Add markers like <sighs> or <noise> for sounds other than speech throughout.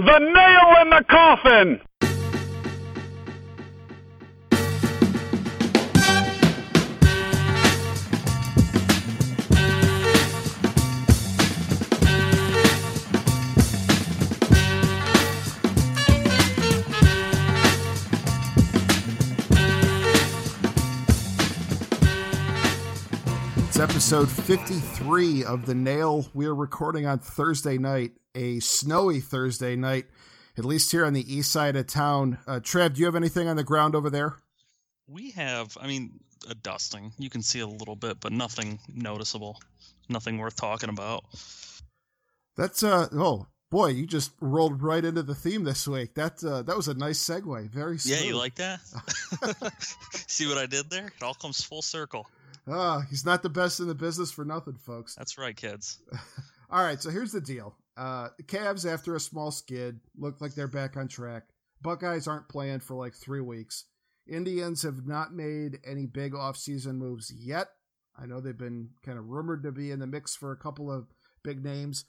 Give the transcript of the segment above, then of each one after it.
The nail in the coffin! Episode 53 of The Nail. We're recording on Thursday night, a snowy Thursday night, at least here on the east side of town. Uh, Trev, do you have anything on the ground over there? We have, I mean, a dusting. You can see a little bit, but nothing noticeable. Nothing worth talking about. That's, uh, oh, boy, you just rolled right into the theme this week. That, uh, that was a nice segue. Very smooth. Yeah, you like that? <laughs> <laughs> see what I did there? It all comes full circle. Ah, he's not the best in the business for nothing, folks. That's right, kids. <laughs> All right, so here's the deal. Uh, the Cavs, after a small skid, look like they're back on track. Buckeyes aren't playing for like three weeks. Indians have not made any big offseason moves yet. I know they've been kind of rumored to be in the mix for a couple of big names.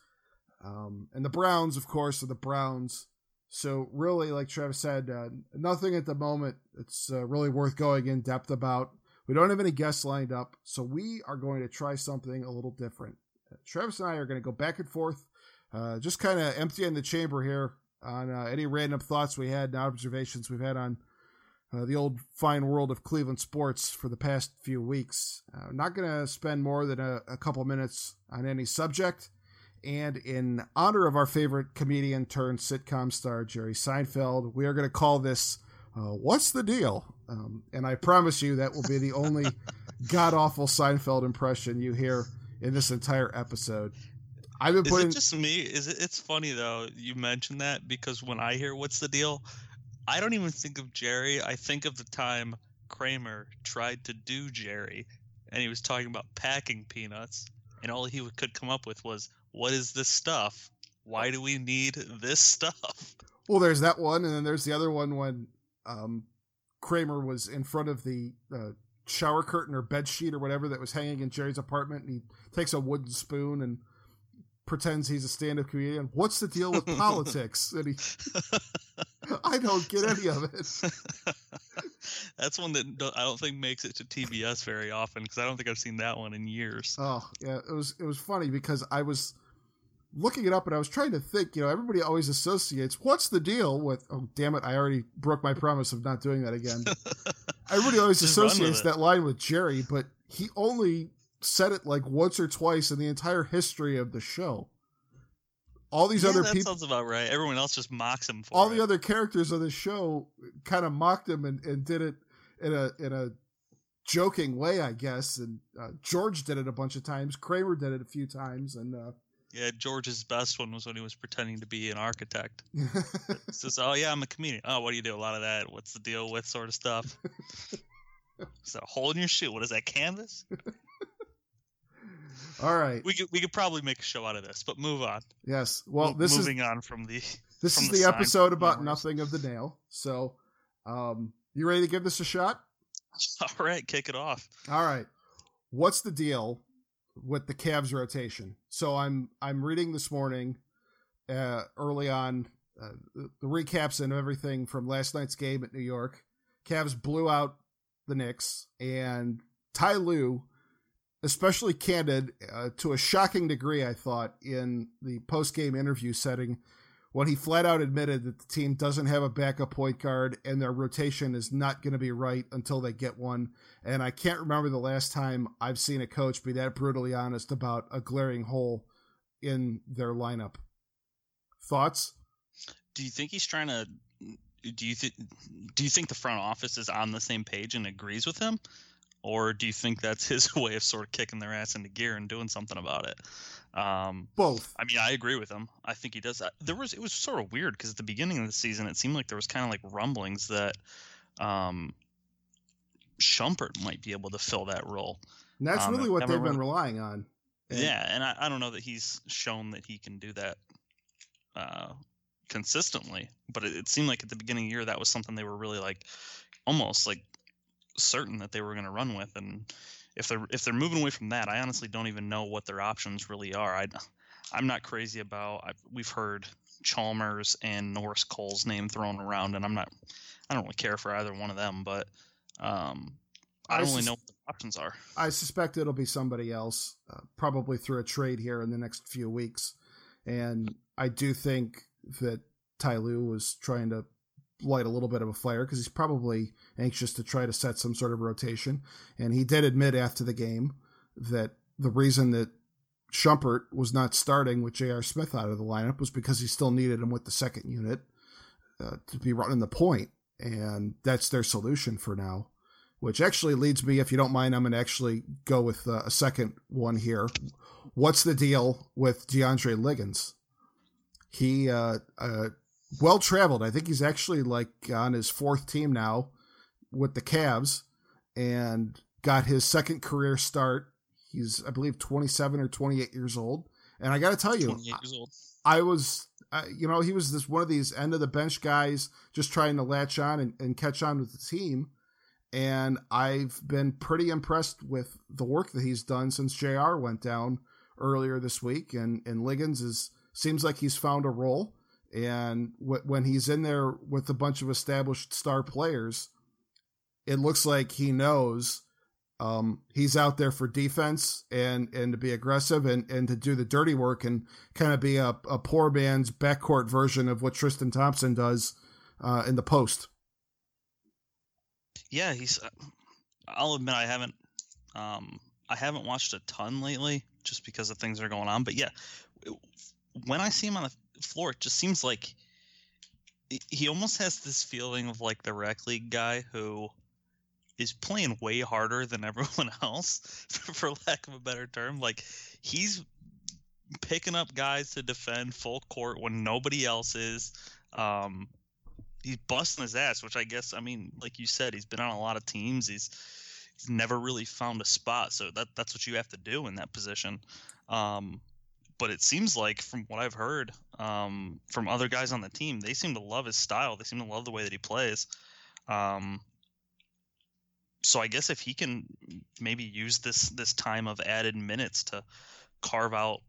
Um, and the Browns, of course, are the Browns. So, really, like Travis said, uh, nothing at the moment that's uh, really worth going in depth about. We don't have any guests lined up, so we are going to try something a little different. Uh, Travis and I are going to go back and forth, uh, just kind of emptying the chamber here on uh, any random thoughts we had and observations we've had on uh, the old fine world of Cleveland sports for the past few weeks. Uh, I'm not going to spend more than a, a couple minutes on any subject. And in honor of our favorite comedian turned sitcom star, Jerry Seinfeld, we are going to call this uh, What's the Deal? Um, and I promise you that will be the only <laughs> god awful Seinfeld impression you hear in this entire episode. I've been putting. Is it just me? Is it? It's funny though. You mentioned that because when I hear "What's the deal," I don't even think of Jerry. I think of the time Kramer tried to do Jerry, and he was talking about packing peanuts, and all he could come up with was, "What is this stuff? Why do we need this stuff?" <laughs> Well, there's that one, and then there's the other one when um, Kramer was in front of the uh, shower curtain or bed sheet or whatever that was hanging in Jerry's apartment, and he takes a wooden spoon and pretends he's a stand-up comedian. What's the deal with <laughs> politics? And he, <laughs> I don't get any of it. <laughs> That's one that I don't think makes it to TBS very often because I don't think I've seen that one in years. Oh yeah, it was it was funny because I was looking it up and I was trying to think, you know, everybody always associates what's the deal with oh damn it, I already broke my promise of not doing that again. everybody always associates that line with Jerry, but he only said it like once or twice in the entire history of the show. All these yeah, other that people sounds about right. Everyone else just mocks him for all it. the other characters of the show kind of mocked him and, and did it in a in a joking way, I guess. And uh, George did it a bunch of times. Kramer did it a few times, and uh, yeah, George's best one was when he was pretending to be an architect. <laughs> says, "Oh yeah, I'm a comedian. Oh, what do you do? A lot of that. What's the deal with sort of stuff." so, hole in your shoe. What is that? Canvas. <laughs> All right. We could we could probably make a show out of this, but move on. Yes. Well, this moving is on from the <laughs> this from is the, the, episode about nothing of the nail. So, um, you ready to give this a shot? <laughs> All right, kick it off. All right. What's the deal with the Cavs rotation? So I'm I'm reading this morning, uh, early on, uh, the, the recaps and everything from last night's game at New York. Cavs blew out the Knicks, and Ty Lue, especially candid uh, to a shocking degree, I thought in the post game interview setting when he flat out admitted that the team doesn't have a backup point guard and their rotation is not going to be right until they get one. And I can't remember the last time I've seen a coach be that brutally honest about a glaring hole in their lineup. Thoughts? Do you think he's trying to? Do you think? Do you think the front office is on the same page and agrees with him, or do you think that's <laughs> his way of sort of kicking their ass into gear and doing something about it? Um, Both. I mean, I agree with him. I think he does that. There was it was sort of weird because at the beginning of the season, it seemed like there was kind of like rumblings that um, Shumpert might be able to fill that role. And that's Um, really what they've been relying on. And- Yeah, and I, I don't know that he's shown that he can do that uh, consistently. But it, it seemed like at the beginning of the year that was something they were really like almost like certain that they were going to run with. And if they're if they're moving away from that, I honestly don't even know what their options really are. I I'm not crazy about. I've, we've heard Chalmers and Norris Cole's name thrown around, and I'm not, I don't really care for either one of them, but um, I don't really know what the options are. I suspect it'll be somebody else, uh, probably through a trade here in the next few weeks, and I do think that Ty Lue was trying to light a little bit of a fire because he's probably anxious to try to set some sort of rotation, and he did admit after the game that the reason that Shumpert was not starting with J.R. Smith out of the lineup was because he still needed him with the second unit uh, to be running the point, and that's their solution for now. Which actually leads me, if you don't mind, I'm going to actually go with uh, a second one here. What's the deal with DeAndre Liggins? He uh, uh well traveled. I think he's actually like on his fourth team now with the Cavs, and got his second career start He's, I believe, 27 or 28 years old. And I got to tell you, I, I, was, uh, you know, he was this one of these end of the bench guys just trying to latch on and, and catch on with the team. And I've been pretty impressed with the work that he's done since JR went down earlier this week. And, and Liggins is, seems like he's found a role. And when he's in there with a bunch of established star players, it looks like he knows um, he's out there for defense and and to be aggressive and and to do the dirty work and kind of be a, a poor man's backcourt version of what Tristan Thompson does uh, in the post. Yeah, he's. Uh, I'll admit I haven't. Um, I haven't watched a ton lately just because of things that are going on. But yeah, when I see him on the floor, it just seems like he almost has this feeling of like the rec league guy who is playing way harder than <laughs> everyone else, <laughs> for lack of a better term. Like he's picking up guys to defend full court when nobody else is. Um, he's busting his ass, which I guess I mean, like you said, he's been on a lot of teams. He's he's never really found a spot, so that that's what you have to do in that position. Um, but it seems like, from what I've heard um, from other guys on the team, they seem to love his style. They seem to love the way that he plays. Um, so I guess if he can maybe use this this time of added minutes to carve out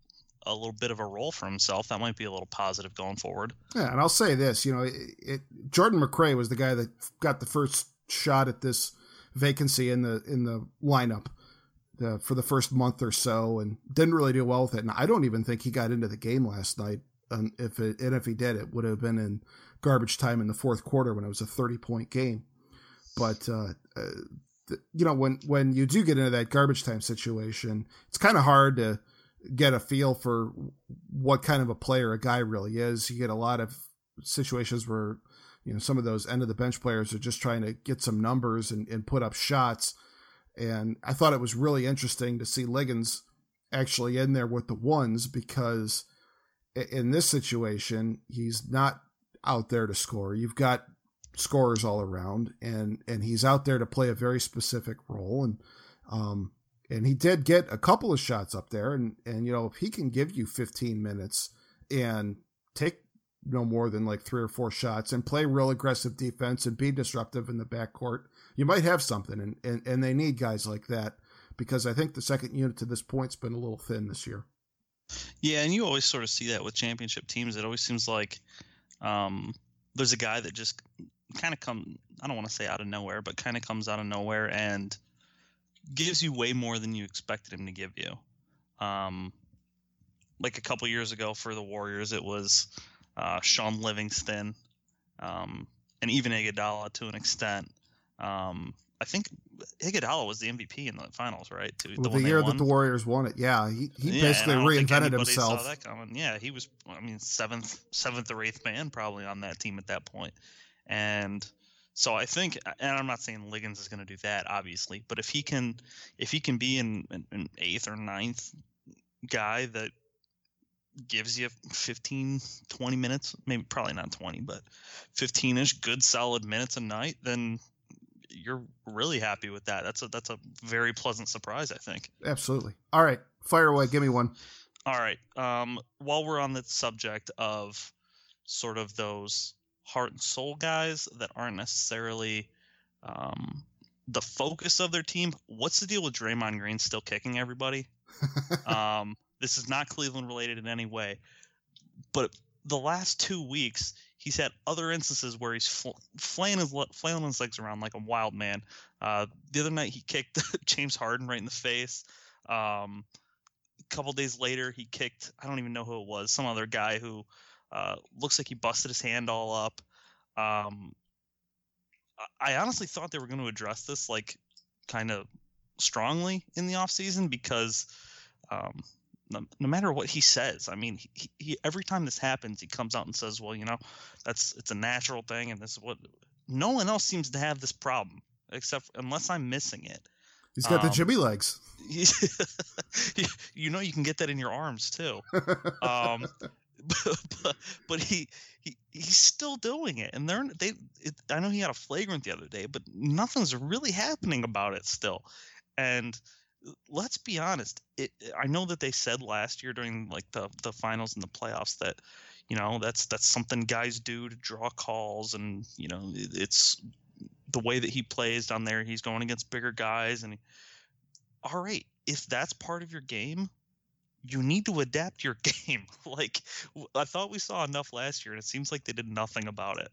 a little bit of a role for himself, that might be a little positive going forward. Yeah, and I'll say this, you know, it, it, Jordan McRae was the guy that got the first shot at this vacancy in the in the lineup the, for the first month or so, and didn't really do well with it. And I don't even think he got into the game last night. And if it, and if he did, it would have been in garbage time in the fourth quarter when it was a thirty point game. But uh, uh, you know, when when you do get into that garbage time situation, it's kind of hard to get a feel for what kind of a player a guy really is. You get a lot of situations where you know some of those end of the bench players are just trying to get some numbers and, and put up shots. And I thought it was really interesting to see Liggins actually in there with the ones because in this situation he's not out there to score. You've got scorers all around, and and he's out there to play a very specific role, and um, and he did get a couple of shots up there, and and you know if he can give you 15 minutes and take no more than like three or four shots and play real aggressive defense and be disruptive in the backcourt, you might have something, and and and they need guys like that because I think the second unit to this point's been a little thin this year. Yeah, and you always sort of see that with championship teams. It always seems like um, there's a guy that just kind of come I don't want to say out of nowhere, but kind of comes out of nowhere and gives you way more than you expected him to give you. Um, like a couple years ago for the Warriors, it was uh, Shaun Livingston, um, and even Iguodala to an extent. Um, I think Iguodala was the MVP in the finals, right? To, well, the, the year that the Warriors won it, yeah, he, he yeah, basically reinvented himself. Yeah, he was, I mean, seventh, seventh or eighth man probably on that team at that point. And so I think, and I'm not saying Liggins is going to do that, obviously, but if he can, if he can be an, an eighth or ninth guy that gives you 15, 20 minutes, maybe probably not 20, but 15 ish good solid minutes a night, then you're really happy with that. That's a that's a very pleasant surprise, I think. Absolutely. All right, fire away. Give me one. All right. Um, while we're on the subject of sort of those heart and soul guys that aren't necessarily um, the focus of their team. What's the deal with Draymond Green still kicking everybody? <laughs> um, this is not Cleveland related in any way, but the last two weeks, he's had other instances where he's fl- flailing, his, flailing his legs around like a wild man. Uh, the other night, he kicked <laughs> James Harden right in the face. Um, a couple days later, he kicked, I don't even know who it was, some other guy who uh, looks like he busted his hand all up. Um, I honestly thought they were going to address this like kind of strongly in the offseason because um, no, no, matter what he says, I mean, he, he, every time this happens, he comes out and says, "Well, you know, that's it's a natural thing, and this is what." No one else seems to have this problem, except unless I'm missing it. He's got um, the Jimmy legs. <laughs> you know, you can get that in your arms too. <laughs> Um, <laughs> but, but, but he, he he's still doing it, and they're they. It, I know he had a flagrant the other day, but nothing's really happening about it still. And let's be honest, it. I know that they said last year during like the the finals and the playoffs that you know that's that's something guys do to draw calls, and you know it's the way that he plays down there. He's going against bigger guys, and all right, if that's part of your game, you need to adapt your <laughs> game. like I thought we saw enough last year, and it seems like they did nothing about it.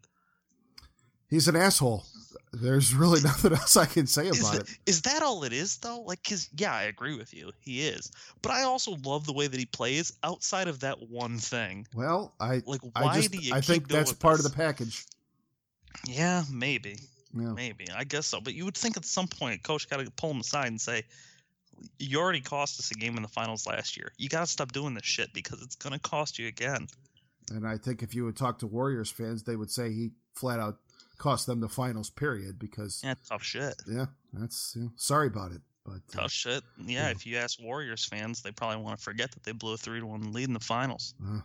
He's an asshole. There's really <laughs> nothing else I can say about it. Is that all it is, though? Like, cause yeah, I agree with you. He is, but I also love the way that he plays outside of that one thing. Well, I like. Why I just, do you? I think that's part this? of the package. Yeah, maybe. Yeah. Maybe. I guess so. But you would think at some point, coach got to pull him aside and say, you already cost us a game in the finals last year. You got to stop doing this shit because it's going to cost you again. And I think if you would talk to Warriors fans, they would say he flat out cost them the finals. Period. Because yeah, tough shit. Yeah, that's sorry about it. But uh, tough uh, shit. Yeah, yeah, if you ask Warriors fans, they probably want to forget that they blew a three to one lead in the finals. Uh,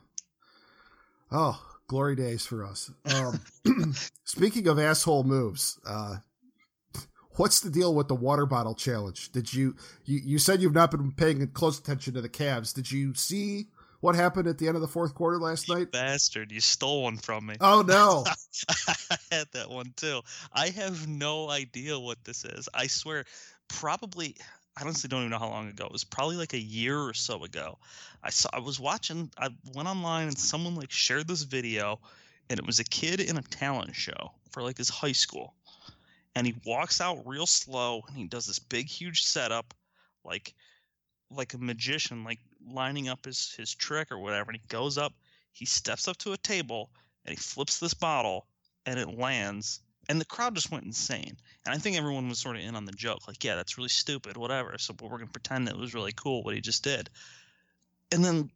oh, glory days for us. <laughs> Um, <clears throat> speaking of asshole moves, uh, what's the deal with the water bottle challenge? Did you, you you said you've not been paying close attention to the Cavs? Did you see what happened at the end of the fourth quarter last you night? Bastard, you stole one from me. Oh no. <laughs> I had that one too. I have no idea what this is. I swear probably I honestly don't even know how long ago. It was probably like a year or so ago. I saw I was watching I went online and someone like shared this video and it was a kid in a talent show for like his high school and he walks out real slow and he does this big huge setup like like a magician like lining up his his trick or whatever and he goes up he steps up to a table and he flips this bottle and it lands and the crowd just went insane. And i think everyone was sort of in on the joke like yeah that's really stupid whatever. So we're to pretend it was really cool what he just did. And then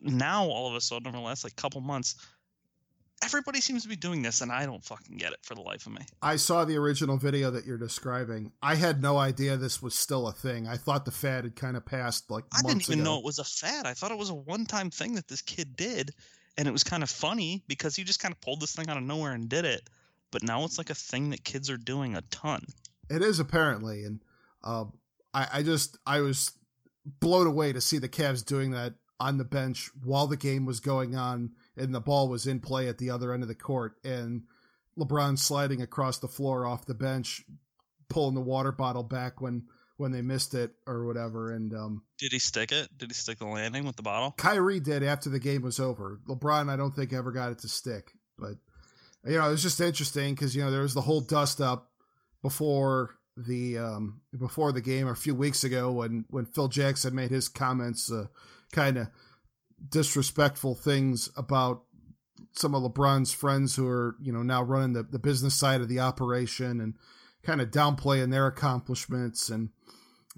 now all of a sudden over the last like couple months everybody seems to be doing this and i don't fucking get it for the life of me. I saw the original video that you're describing. I had no idea this was still a thing. I thought the fad had kind of passed like i didn't even ago. know it was a fad. I thought it was a one-time thing that this kid did and it was kind of funny because he just kind of pulled this thing out of nowhere and did it but now it's like a thing that kids are doing a ton. It is apparently and uh, I, I just i was blown away to see the Cavs doing that on the bench while the game was going on and the ball was in play at the other end of the court and LeBron sliding across the floor off the bench, pulling the water bottle back when when they missed it or whatever. And um, did he stick it? Did he stick the landing with the bottle? Kyrie did after the game was over. LeBron, I don't think ever got it to stick, but you know it was just interesting because you know there was the whole dust up before the um, before the game a few weeks ago when when Phil Jackson made his comments, uh, kind of disrespectful things about some of LeBron's friends who are you know now running the, the business side of the operation and kind of downplaying their accomplishments. And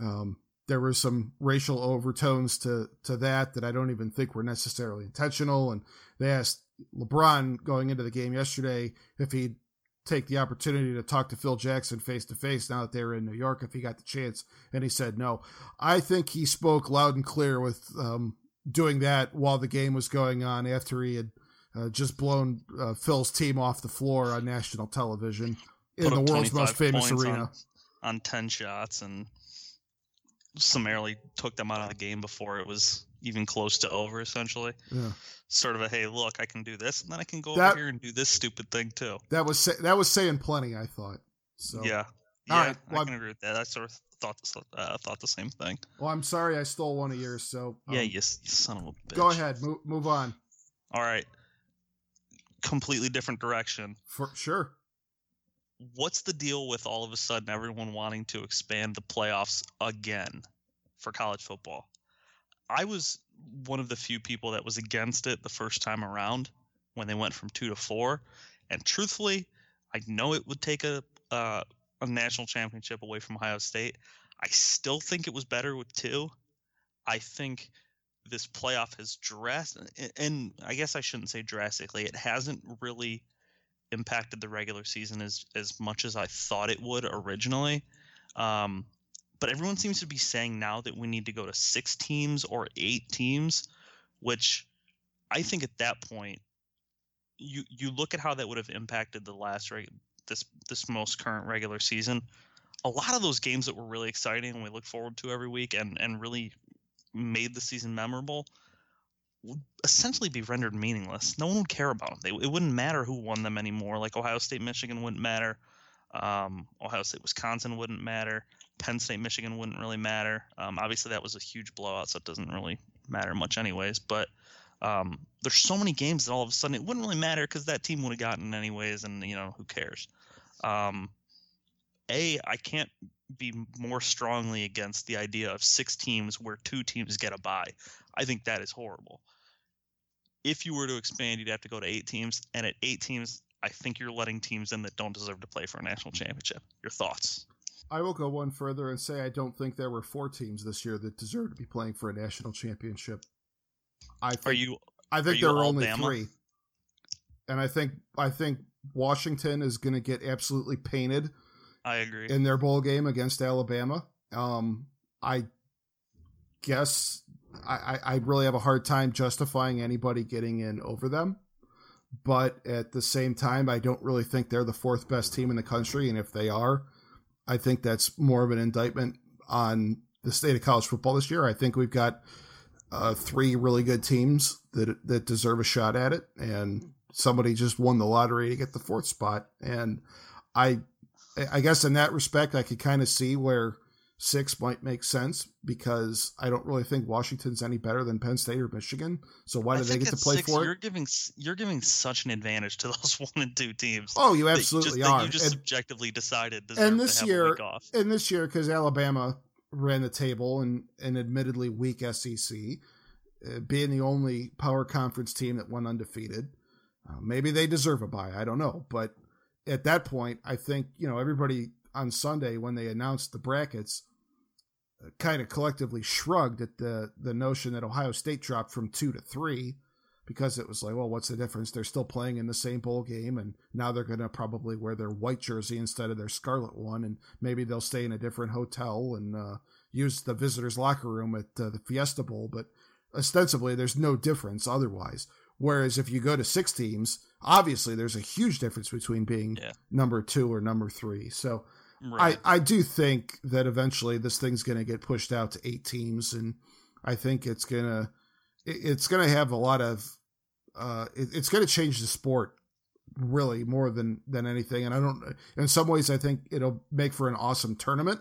um, there were some racial overtones to to that that I don't even think were necessarily intentional. And they asked LeBron going into the game yesterday if he'd take the opportunity to talk to Phil Jackson face to face now that they were in New York if he got the chance. And he said no. I think he spoke loud and clear with um, doing that while the game was going on after he had uh, just blown uh, Phil's team off the floor on national television in the world's most famous arena. On, on 10 shots and summarily took them out of the game before it was even close to over, essentially. Yeah. Sort of a hey, look, I can do this, and then I can go that, over here and do this stupid thing too. That was that was saying plenty, I thought. So yeah, yeah, right, well, I can agree with that. I sort of thought uh, thought the same thing. Well, I'm sorry I stole one of yours. So um, yeah, you, you, son of a bitch. Go ahead, move, move on. All right. completely different direction. For sure. What's the deal with all of a sudden everyone wanting to expand the playoffs again for college football? I was one of the few people that was against it the first time around when they went from two to four. And truthfully, I know it would take a uh, a national championship away from Ohio State. I still think it was better with two. I think this playoff has dressed, and I guess I shouldn't say drastically. It hasn't really impacted the regular season as as much as I thought it would originally. Um, but everyone seems to be saying now that we need to go to six teams or eight teams, which I think at that point, you you look at how that would have impacted the last reg- this this most current regular season. A lot of those games that were really exciting and we look forward to every week and and really made the season memorable would essentially be rendered meaningless. No one would care about them. They, it wouldn't matter who won them anymore. Like Ohio State, Michigan wouldn't matter. Um, Ohio State, Wisconsin wouldn't matter. Penn State, Michigan wouldn't really matter. Um, obviously, that was a huge blowout, so it doesn't really matter much, anyways. But um, there's so many games that all of a sudden it wouldn't really matter because that team would have gotten anyways, and you know who cares. Um, a, I can't be more strongly against the idea of six teams where two teams get a bye. I think that is horrible. If you were to expand, you'd have to go to eight teams, and at eight teams, I think you're letting teams in that don't deserve to play for a national championship. Your thoughts? I will go one further and say I don't think there were four teams this year that deserve to be playing for a national championship. I think, are you? I think there are only three, and I think I think Washington is going to get absolutely painted I agree. In their bowl game against Alabama. Um, I guess I, I really have a hard time justifying anybody getting in over them. But at the same time, I don't really think they're the fourth best team in the country. And if they are, I think that's more of an indictment on the state of college football this year. I think we've got uh, three really good teams that that deserve a shot at it, and somebody just won the lottery to get the fourth spot. And I I guess in that respect, I could kind of see where six might make sense because I don't really think Washington's any better than Penn State or Michigan. So why do they get to play six, for it? You're giving you're giving such an advantage to <laughs> those one and two teams. Oh, you absolutely just, are. you just and, subjectively decided. And this year, and this year, because Alabama ran the table and an admittedly weak SEC, uh, being the only power conference team that went undefeated, uh, maybe they deserve a bye. I don't know, but at that point, I think, you know, everybody on Sunday when they announced the brackets uh, kind of collectively shrugged at the the notion that Ohio State dropped from 2 to 3 because it was like, well, what's the difference? They're still playing in the same bowl game and now they're going to probably wear their white jersey instead of their scarlet one and maybe they'll stay in a different hotel and uh, use the visitors locker room at uh, the Fiesta Bowl, but ostensibly there's no difference otherwise. Whereas if you go to six teams, obviously there's a huge difference between being yeah. number two or number three. So right. I, I do think that eventually this thing's going to get pushed out to eight teams, and I think it's gonna it's gonna have a lot of uh, it, it's going to change the sport really more than than anything. And I don't in some ways I think it'll make for an awesome tournament.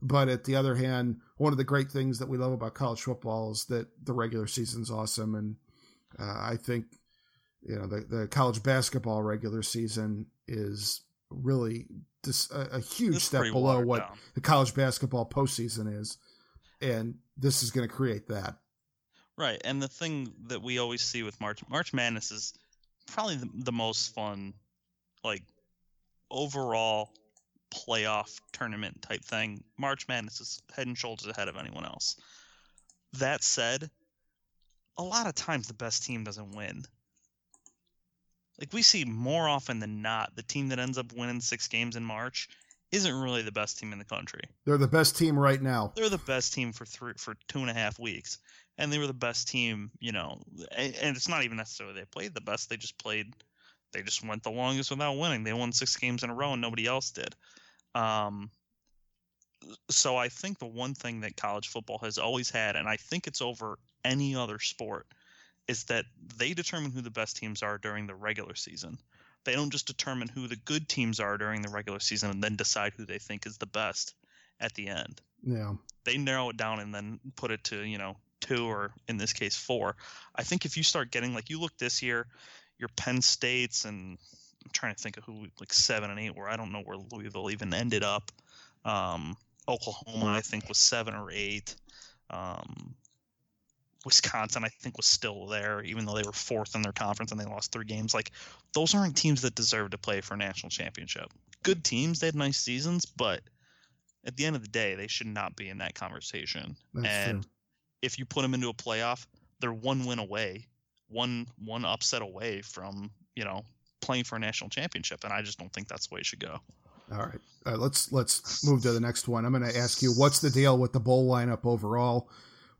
But at the other hand, one of the great things that we love about college football is that the regular season's awesome, and uh, I think you know the, the college basketball regular season is really just a, a huge it's step below what down. the college basketball postseason is, and this is going to create that. Right, and the thing that we always see with March March Madness is probably the, the most fun, like overall playoff tournament type thing. March Madness is head and shoulders ahead of anyone else. That said, a lot of times the best team doesn't win like we see more often than not, the team that ends up winning six games in March isn't really the best team in the country. They're the best team right now. They're the best team for three for two and a half weeks, and they were the best team. You know, and, and it's not even necessarily they played the best. They just played. They just went the longest without winning. They won six games in a row, and nobody else did. Um, so I think the one thing that college football has always had, and I think it's over any other sport, is that they determine who the best teams are during the regular season. They don't just determine who the good teams are during the regular season and then decide who they think is the best at the end. Yeah. They narrow it down and then put it to, you know, two or in this case four. I think if you start getting like you look this year, your Penn States and I'm trying to think of who like seven and eight where I don't know where Louisville even ended up. Um, Oklahoma I think was seven or eight. Um, Wisconsin, I think, was still there, even though they were fourth in their conference and they lost three games. Like, those aren't teams that deserve to play for a national championship. Good teams, they had nice seasons, but at the end of the day, they should not be in that conversation. That's and true. if you put them into a playoff, they're one win away, one one upset away from you know playing for a national championship, and I just don't think that's the way it should go. All right, uh, let's let's move to the next one. I'm going to ask you, what's the deal with the bowl lineup overall?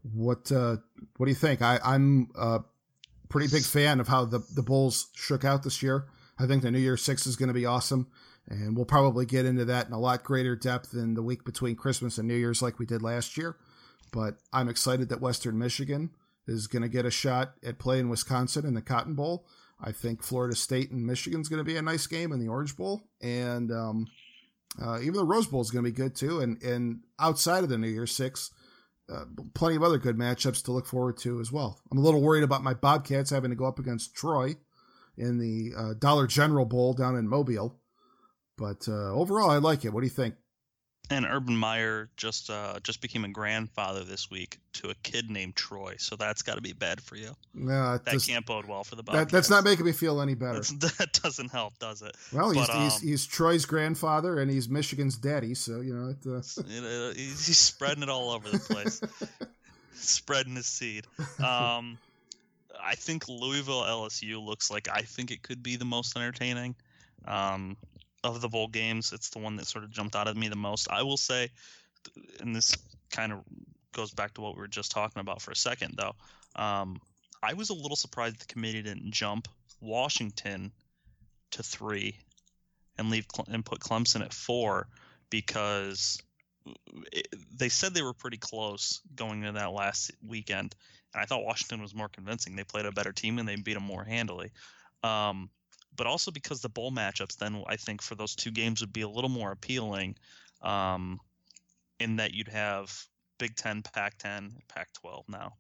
What uh, what do you think? I, I'm a pretty big fan of how the the bowls shook out this year. I think the New Year Six is going to be awesome, and we'll probably get into that in a lot greater depth in the week between Christmas and New Year's, like we did last year. But I'm excited that Western Michigan is going to get a shot at playing Wisconsin in the Cotton Bowl. I think Florida State and Michigan's going to be a nice game in the Orange Bowl, and um, uh, even the Rose Bowl is going to be good too. And and outside of the New Year Six, uh, plenty of other good matchups to look forward to as well. I'm a little worried about my Bobcats having to go up against Troy in the uh, Dollar General Bowl down in Mobile, but uh, overall, I like it. What do you think? And Urban Meyer just uh, just became a grandfather this week to a kid named Troy, so that's got to be bad for you. No, that just, can't bode well for the Bobcats. That, that's not making me feel any better. <laughs> that doesn't help, does it? Well, he's, but, um, he's, he's, Troy's grandfather and he's Michigan's daddy, so you know it, uh... it, uh, he's spreading it all over the place, <laughs> spreading his seed. Um, I think Louisville LSU looks like I think it could be the most entertaining. Um, of the bowl games, it's the one that sort of jumped out at me the most. I will say, and this kind of goes back to what we were just talking about for a second, though. Um, I was a little surprised the committee didn't jump Washington to three and leave and put Clemson at four because it, they said they were pretty close going into that last weekend, and I thought Washington was more convincing. They played a better team and they beat them more handily. Um, but also because the bowl matchups then I think for those two games would be a little more appealing, um, in that you'd have Big Ten, Pac-10, Pac-12 now.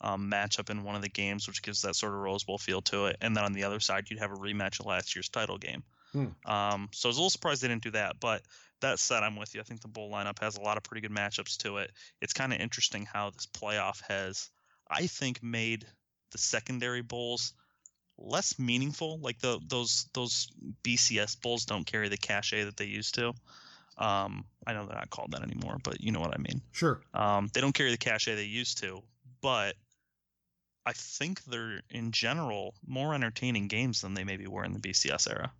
Um, matchup in one of the games, which gives that sort of Rose Bowl feel to it. And then on the other side, you'd have a rematch of last year's title game. Hmm. Um, so I was a little surprised they didn't do that. But that said, I'm with you. I think the bowl lineup has a lot of pretty good matchups to it. It's kind of interesting how this playoff has, I think, made the secondary bowls less meaningful. Like the those those BCS bowls don't carry the cachet that they used to. Um, I know they're not called that anymore, but you know what I mean. Sure. Um, they don't carry the cachet they used to, but I think they're in general more entertaining games than they maybe were in the BCS era.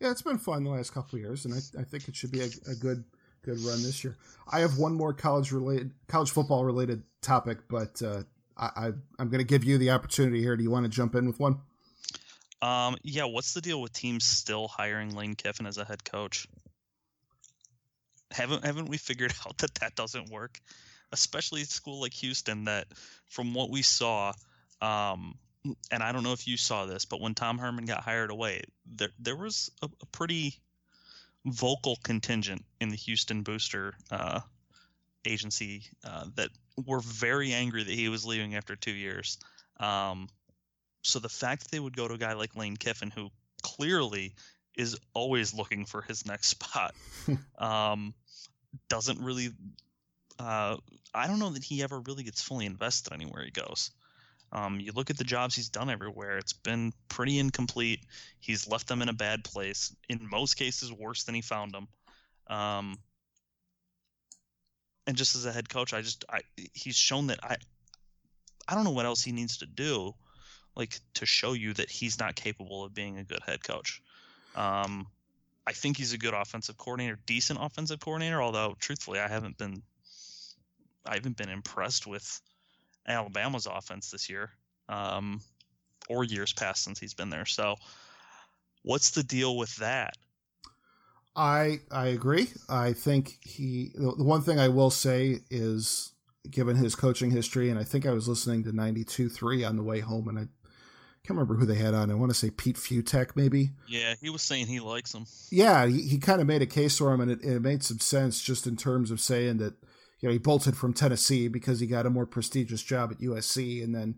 Yeah, it's been fun the last couple of years, and I, I think it should be a, a good good run this year. I have one more college related college football related topic, but uh, I, I I'm going to give you the opportunity here. Do you want to jump in with one? Um, yeah, what's the deal with teams still hiring Lane Kiffin as a head coach? Haven't haven't we figured <laughs> out that that doesn't work, especially a school like Houston that, from what we saw, um, and I don't know if you saw this, but when Tom Herman got hired away, there there was a, a pretty vocal contingent in the Houston Booster uh, agency uh, that were very angry that he was leaving after two years. Um, so the fact that they would go to a guy like Lane Kiffin, who clearly is always looking for his next <laughs> spot, um, doesn't really. Uh, I don't know that he ever really gets fully invested anywhere he goes. Um, you look at the jobs he's done everywhere; it's been pretty incomplete. He's left them in a bad place. In most cases, worse than he found them. Um, and just as a head coach, I just I, he's shown that I I don't know what else he needs to do like to show you that he's not capable of being a good head coach. Um, I think he's a good offensive coordinator, decent offensive coordinator. Although, truthfully, I haven't been, I haven't been impressed with Alabama's offense this year, um, or years past since he's been there. So, what's the deal with that? I I agree. I think he. The one thing I will say is, given his coaching history, and I think I was listening to ninety two three on the way home, and I can't remember who they had on. I want to say Pete Fiutak, maybe. Yeah, he was saying he likes him. Yeah, he, he kind of made a case for him, and it, it made some sense just in terms of saying that you know he bolted from Tennessee because he got a more prestigious job at USC, and then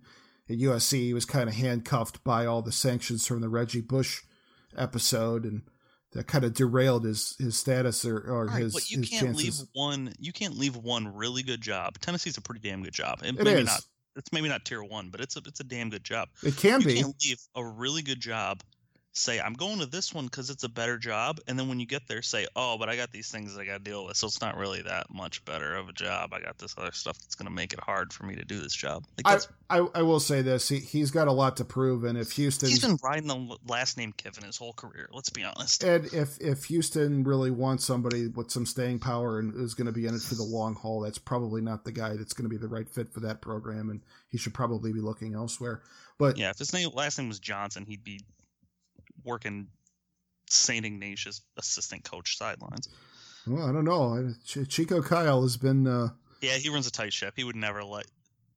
at USC. He was kind of handcuffed by all the sanctions from the Reggie Bush episode, and that kind of derailed his his status or, or right, his. But you his can't chances. leave one. You can't leave one really good job. Tennessee's a pretty damn good job. And It maybe is. not. It's maybe not tier one, but it's a it's a damn good job. It can you be. can't leave a really good job. Say I'm going to this one because it's a better job, and then when you get there, say, "Oh, but I got these things I got to deal with, so it's not really that much better of a job. I got this other stuff that's going to make it hard for me to do this job." Like I, I I will say this: he he's got a lot to prove, and if Houston he's been riding the last name Kiffin his whole career. Let's be honest. and if if Houston really wants somebody with some staying power and is going to be in it for the long haul, that's probably not the guy that's going to be the right fit for that program, and he should probably be looking elsewhere. But Yeah, if his name last name was Johnson, he'd be working Saint Ignatius assistant coach sidelines. well, I don't know. Ch- Chico Kyle has been. Uh, Yeah, he runs a tight ship. He would never let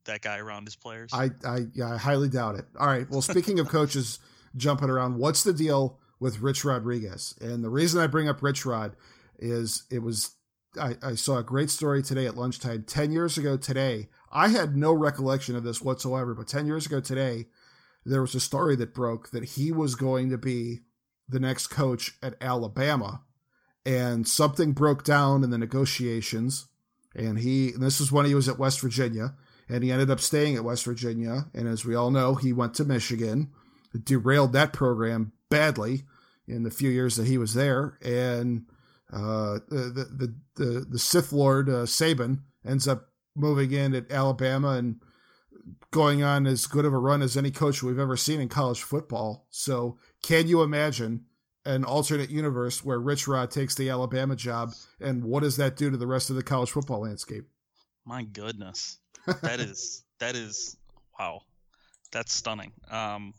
that guy around his players. I I yeah, I highly doubt it. All right. Well, speaking of coaches <laughs> jumping around, what's the deal with Rich Rodriguez? And the reason I bring up Rich Rod is it was I, I saw a great story today at lunchtime. Ten years ago today, I had no recollection of this whatsoever, but ten years ago today, there was a story that broke that he was going to be the next coach at Alabama, and something broke down in the negotiations. And he, and this is when he was at West Virginia, and he ended up staying at West Virginia. And as we all know, he went to Michigan, derailed that program badly in the few years that he was there. And uh, the, the the the Sith Lord uh, Saban ends up moving in at Alabama and going on as good of a run as any coach we've ever seen in college football. So, can you imagine an alternate universe where Rich Rod takes the Alabama job, and what does that do to the rest of the college football landscape? My goodness, that is that is wow, that's stunning. Um,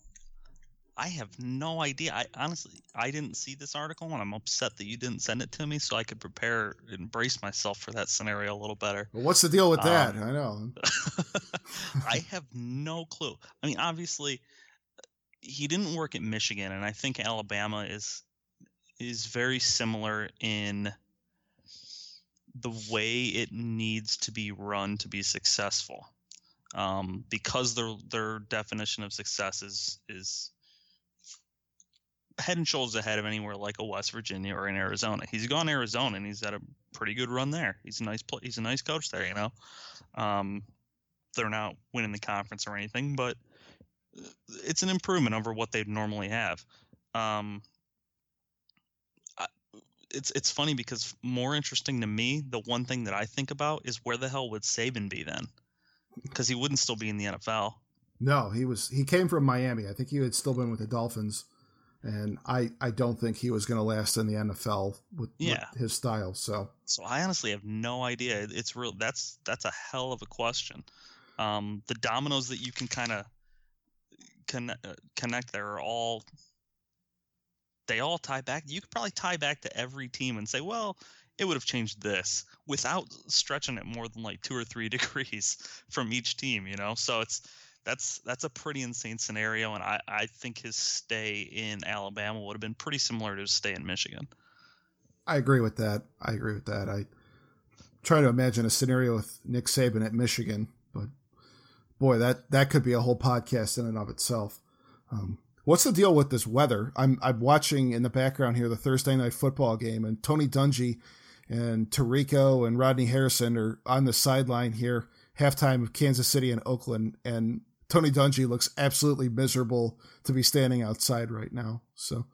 I have no idea. I honestly I didn't see this article, and I'm upset that you didn't send it to me so I could prepare and brace myself for that scenario a little better. Well, what's the deal with that? Um, I know. <laughs> I have no clue. I mean, obviously, he didn't work at Michigan, and I think Alabama is is very similar in the way it needs to be run to be successful, um, because their their definition of success is is head and shoulders ahead of anywhere like a West Virginia or in Arizona. He's gone Arizona and he's had a pretty good run there. He's a nice pl- he's a nice coach there, you know. Um, they're not winning the conference or anything, but it's an improvement over what they'd normally have. Um, I, it's it's funny because more interesting to me, the one thing that I think about is where the hell would Saban be then? Because he wouldn't still be in the NFL. No, he was. He came from Miami. I think he had still been with the Dolphins, and I I don't think he was going to last in the NFL with, Yeah. with his style. So So I honestly have no idea. It's real. That's that's a hell of a question. Um, the dominoes that you can kind of connect, uh, connect there are all they all tie back. You could probably tie back to every team and say, well, it would have changed this without stretching it more than like two or three <laughs> degrees from each team. You know, so it's that's that's a pretty insane scenario, and I I think his stay in Alabama would have been pretty similar to his stay in Michigan. I agree with that. I agree with that. I try to imagine a scenario with Nick Saban at Michigan, but boy, that that could be a whole podcast in and of itself. Um, what's the deal with this weather? I'm I'm watching in the background here the Thursday night football game, and Tony Dungy and Tirico and Rodney Harrison are on the sideline here, halftime of Kansas City and Oakland, and Tony Dungy looks absolutely miserable to be standing outside right now. So.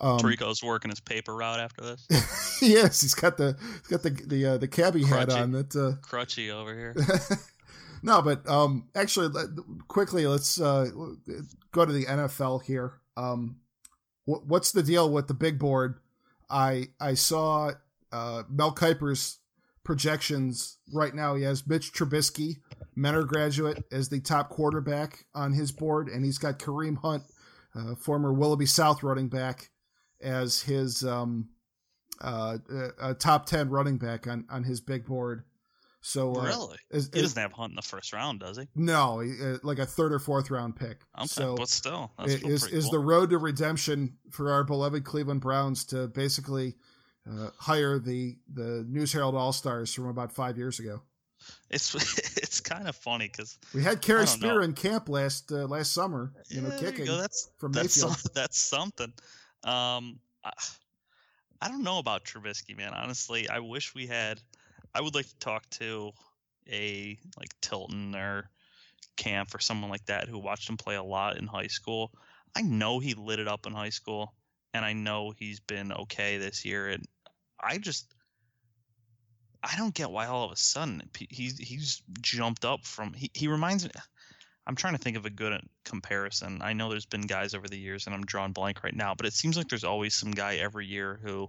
Um, Tirico's working his paper route after this. <laughs> yes, he's got the he's got the the uh, the cabbie hat on. That uh, Crutchy over here. <laughs> no, but um, actually, let, quickly, let's uh, go to the NFL here. Um, wh- what's the deal with the big board? I I saw uh, Mel Kiper's projections right now. He has Mitch Trubisky, Mentor graduate, as the top quarterback on his board, and he's got Kareem Hunt, uh, former Willoughby South running back, as his um, uh, uh, top ten running back on on his big board. So uh, really? is, He doesn't have Hunt in the first round, does he? no, uh, like a third or fourth round pick. Okay, so but still, is pretty is the road to redemption for our beloved Cleveland Browns to basically uh, hire the the News Herald All Stars from about five years ago? It's <laughs> it's kind of funny because we had Kerry Spear in camp last uh, last summer. You know, kicking. You that's from that's Mayfield. Some, <laughs> that's something. Um, I, I don't know about Trubisky, man. Honestly, I wish we had. I would like to talk to a like Tilton or Camp or someone like that who watched him play a lot in high school. I know he lit it up in high school, and I know he's been okay this year. And I just, I don't get why all of a sudden he's he's jumped up from. He he reminds me. I'm trying to think of a good uh, comparison. I know there's been guys over the years, and I'm drawing blank right now, but it seems like there's always some guy every year who,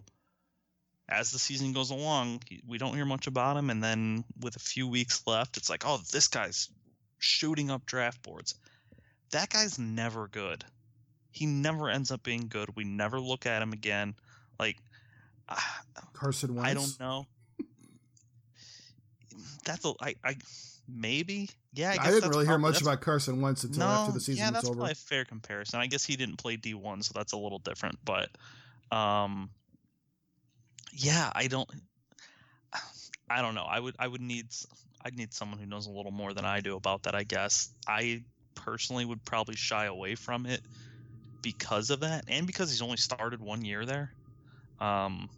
as the season goes along, we don't hear much about him, and then with a few weeks left, it's like, oh, this guy's shooting up draft boards. That guy's never good. He never ends up being good. We never look at him again. Like ah, Carson Wentz. I don't know. That's a I, I maybe yeah. I, I didn't really hear much about Carson Wentz until no, after the season yeah, that's over. probably a fair comparison. I guess he didn't play D one, so that's a little different. But um, yeah, I don't. <sighs> I don't know. I would I would need I'd need someone who knows a little more than I do about that. I guess I personally would probably shy away from it because of that, and because he's only started one year there. Um,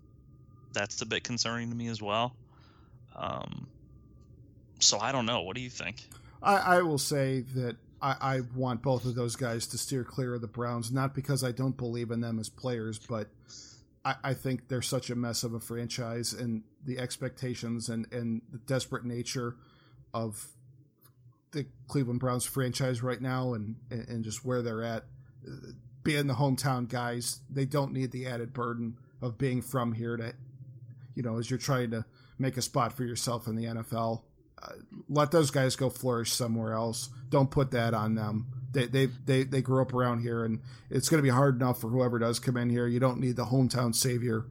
that's a bit concerning to me as well. Um, so I don't know. What do you think? I, I will say that I, I, want both of those guys to steer clear of the Browns, not because I don't believe in them as players, but I, I think they're such a mess of a franchise, and the expectations and, and the desperate nature of the Cleveland Browns franchise right now, and and just where they're at, being the hometown guys, they don't need the added burden of being from here to, you know, as you're trying to make a spot for yourself in the NFL. Uh, let those guys go flourish somewhere else. Don't put that on them. They they they, they grew up around here, and it's going to be hard enough for whoever does come in here. You don't need the hometown savior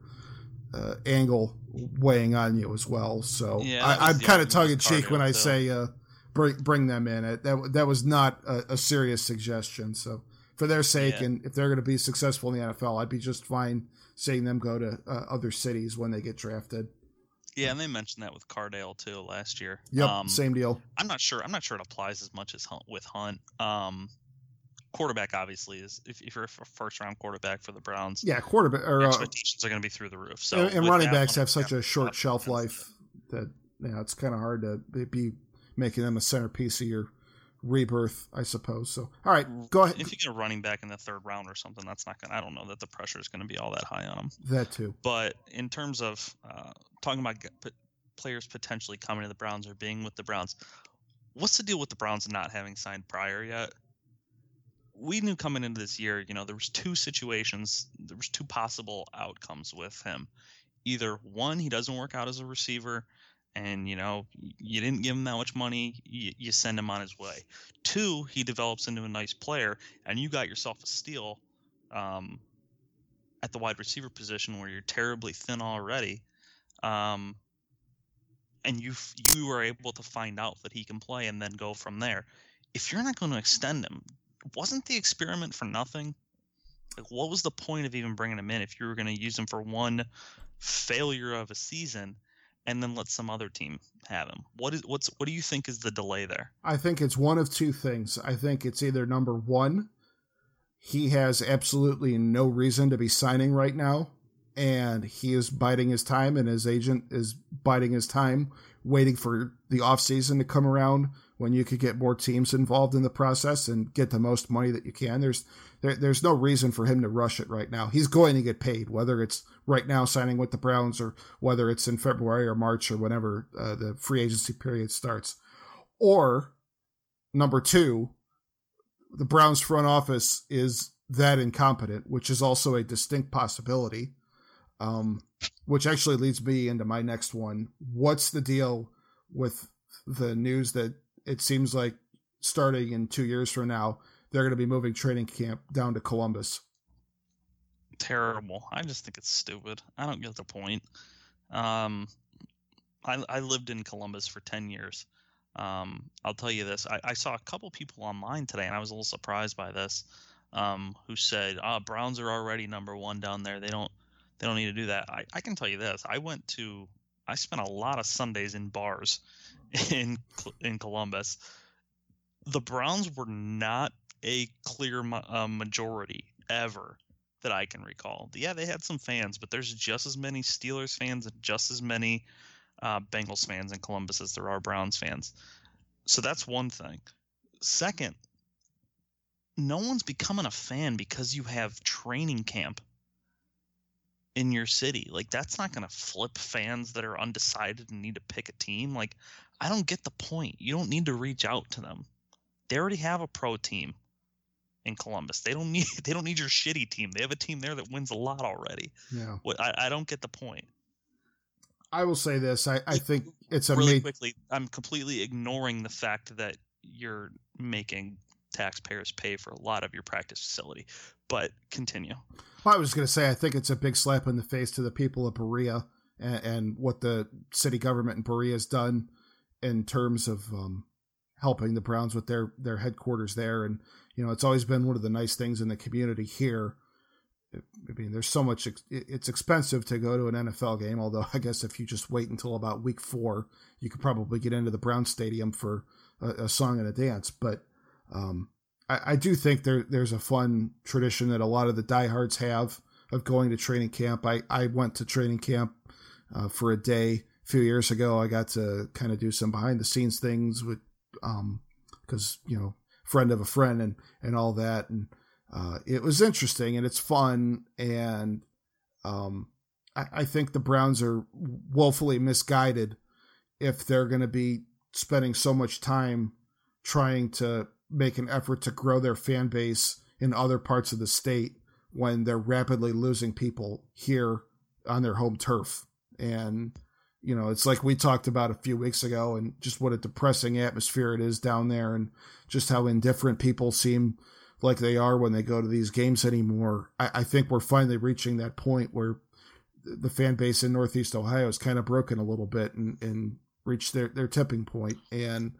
uh, angle weighing on you as well. So yeah, I, am kind of tongue in cheek when I say uh, bring bring them in. It, that that was not a, a serious suggestion. So for their sake, yeah. and if they're going to be successful in the NFL, I'd be just fine seeing them go to uh, other cities when they get drafted. Yeah, and they mentioned that with Cardale too last year. Yep, um, same deal. I'm not sure. I'm not sure it applies as much as Hunt, with Hunt. Um, quarterback obviously is if, if you're a first round quarterback for the Browns. Yeah, quarterback or, uh, expectations uh, are going to be through the roof. So and, and running backs have such a short shelf life that know it's kind of hard to be making them a centerpiece of your rebirth, I suppose. So, all right, go ahead. If you get a running back in the third round or something, that's not going. to I don't know that the pressure is going to be all that high on them. That too. But in terms of uh, talking about players potentially coming to the Browns or being with the Browns, what's the deal with the Browns not having signed Pryor yet? We knew coming into this year, you know, there was two situations, there was two possible outcomes with him. Either one, he doesn't work out as a receiver, and you know you didn't give him that much money you, you, send him on his way. Two he develops into a nice player and you got yourself a steal um, at the wide receiver position where you're terribly thin already um, and you you were able to find out that he can play and then go from there. If you're not going to extend him wasn't the experiment for nothing? Like what was the point of even bringing him in if you were going to use him for one failure of a season and then let some other team have him. What is what's what do you think is the delay there? I think it's one of two things. I think it's either number 1 he has absolutely no reason to be signing right now and he is biding his time and his agent is biding his time waiting for the offseason to come around when you could get more teams involved in the process and get the most money that you can. There's there, there's no reason for him to rush it right now. He's going to get paid, whether it's right now signing with the Browns or whether it's in February or March or whenever uh, the free agency period starts. Or number two, the Browns front office is that incompetent, which is also a distinct possibility. Um, which actually leads me into my next one. What's the deal with the news that it seems like starting in two years from now, they're going to be moving training camp down to Columbus. Terrible. I just think it's stupid. I don't get the point. Um, I, I lived in Columbus for 10 years. Um, I'll tell you this. I, I, saw a couple people online today, and I was a little surprised by this, um, who said, "Ah, oh, Browns are already number one down there. They don't, they don't need to do that." I, I can tell you this. I went to, I spent a lot of Sundays in bars <laughs> in in Columbus. The Browns were not a clear uh, majority ever that I can recall. Yeah, they had some fans, but there's just as many Steelers fans and just as many uh, Bengals fans in Columbus as there are Browns fans. So that's one thing. Second, no one's becoming a fan because you have training camp in your city. Like that's not going to flip fans that are undecided and need to pick a team. Like I don't get the point. You don't need to reach out to them. They already have a pro team in Columbus. They don't <laughs> need they don't need your shitty team. They have a team there that wins a lot already. Yeah. What I, I don't get the point. I will say this. I, I think it's a really ma- quickly. I'm completely ignoring the fact that you're making taxpayers pay for a lot of your practice facility. But continue. Well, I was going to say I think it's a big slap in the face to the people of Berea and, and what the city government in Berea has done in terms of um, helping the Browns with their their headquarters there. And you know, it's always been one of the nice things in the community here. I mean, there's so much. It's expensive to go to an NFL game. Although I guess if you just wait until about week four, you could probably get into the Brown Stadium for a, a song and a dance. But um, I, I, do think there there's a fun tradition that a lot of the diehards have of going to training camp. I I went to training camp uh, for a day a few years ago. I got to kind of do some behind the scenes things with um because you know friend of a friend and and all that and uh, it was interesting and it's fun and um, I, I, think the Browns are woefully misguided if they're going to be spending so much time trying to make an effort to grow their fan base in other parts of the state when they're rapidly losing people here on their home turf and you know it's like we talked about a few weeks ago and just what a depressing atmosphere it is down there and just how indifferent people seem like they are when they go to these games anymore. I, I think we're finally reaching that point where the fan base in Northeast Ohio is kind of broken a little bit and, and reached their, their tipping point. And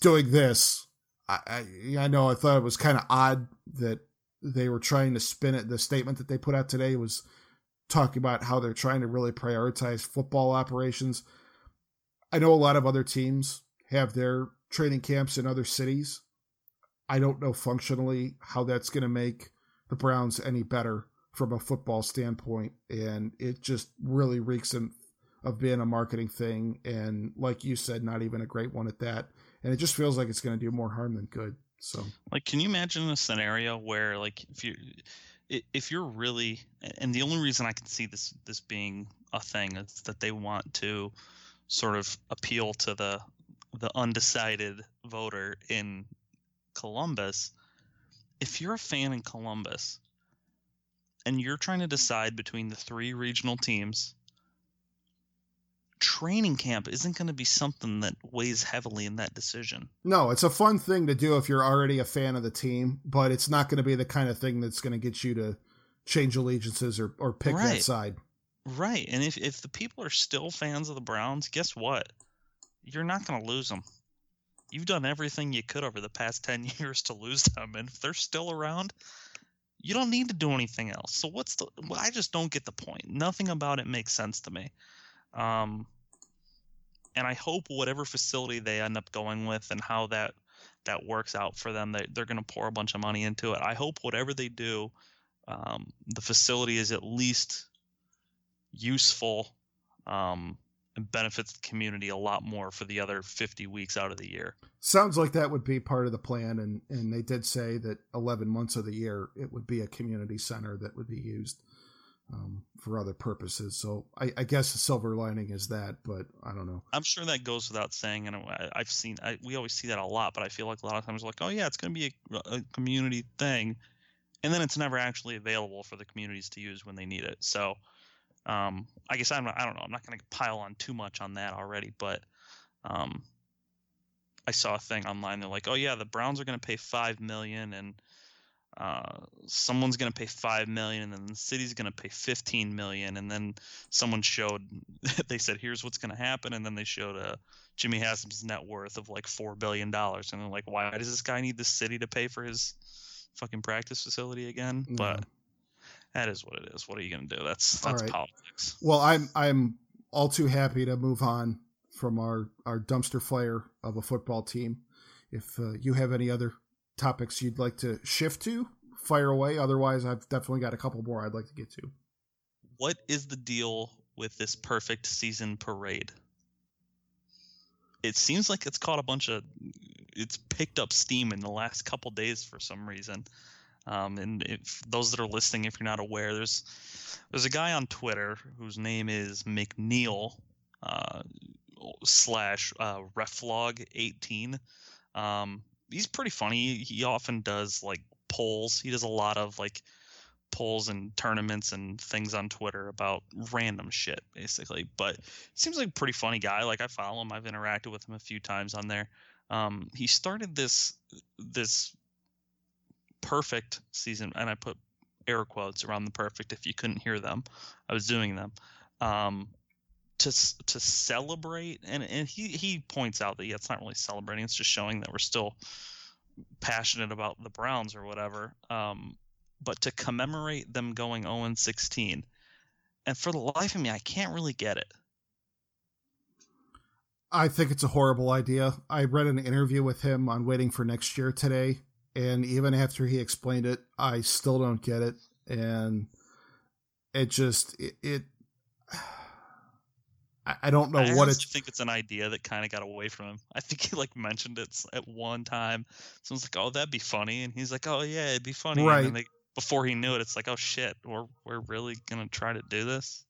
doing this, I, I, know I thought it was kind of odd that they were trying to spin it. The statement that they put out today was talking about how they're trying to really prioritize football operations. I know a lot of other teams have their training camps in other cities I don't know functionally how that's going to make the Browns any better from a football standpoint. And it just really reeks of being a marketing thing. And like you said, not even a great one at that. And it just feels like it's going to do more harm than good. So, like, can you imagine a scenario where, like, if you, if you're really, and the only reason I can see this this being a thing is that they want to sort of appeal to the the undecided voter in Columbus, if you're a fan in Columbus and you're trying to decide between the three regional teams, training camp isn't going to be something that weighs heavily in that decision. No, it's a fun thing to do if you're already a fan of the team, but it's not going to be the kind of thing that's going to get you to change allegiances or, or pick right. that side. Right. And if, if the people are still fans of the Browns, guess what? You're not going to lose them you've done everything you could over the past 10 <laughs> years to lose them and if they're still around you don't need to do anything else so what's the well, i just don't get the point nothing about it makes sense to me um, and i hope whatever facility they end up going with and how that that works out for them they, they're going to pour a bunch of money into it i hope whatever they do um, the facility is at least useful um, and benefits the community a lot more for the other 50 weeks out of the year. Sounds like that would be part of the plan. And, and they did say that 11 months of the year, it would be a community center that would be used um, for other purposes. So I, I, guess the silver lining is that, but I don't know. I'm sure that goes without saying. And I've seen, I, we always see that a lot, but I feel like a lot of times like, oh yeah, it's going to be a, a community thing. And then it's never actually available for the communities to use when they need it. So, um, I guess I'm I don't know. I'm not going to pile on too much on that already, but um, I saw a thing online. They're like, oh yeah, the Browns are going to pay five million, and uh, someone's going to pay five million, and then the city's going to pay fifteen million, and then someone showed. <laughs> they said, here's what's going to happen, and then they showed a uh, Jimmy Haslam's net worth of like four billion dollars, and they're like, why does this guy need the city to pay for his fucking practice facility again? But that is what it is. What are you going to do? That's that's right. politics. Well, I'm I'm all too happy to move on from our, our dumpster fire of a football team. If uh, you have any other topics you'd like to shift to, fire away. Otherwise, I've definitely got a couple more I'd like to get to. What is the deal with this perfect season parade? It seems like it's caught a bunch of it's picked up steam in the last couple days for some reason. Um, and if those that are listening, if you're not aware, there's there's a guy on Twitter whose name is McNeil uh, slash uh, reflog18. Um, he's pretty funny. He often does like polls. He does a lot of like polls and tournaments and things on Twitter about random shit, basically. But seems like a pretty funny guy. Like I follow him. I've interacted with him a few times on there. Um, he started this this perfect season, and I put air quotes around the perfect if you couldn't hear them. I was doing them. Um, to to celebrate, and and he he points out that yeah, it's not really celebrating; it's just showing that we're still passionate about the Browns or whatever. Um, but to commemorate them going 0 16, and for the life of me, I can't really get it. I think it's a horrible idea. I read an interview with him on Waiting for Next Year today, and even after he explained it, I still don't get it. And it just it, it I don't know I what it's. I think it's an idea that kind of got away from him. I think he like mentioned it at one time. Someone's like, "Oh, that'd be funny," and he's like, "Oh yeah, it'd be funny." Right. And they, before he knew it, it's like, "Oh shit, we're we're really gonna try to do this."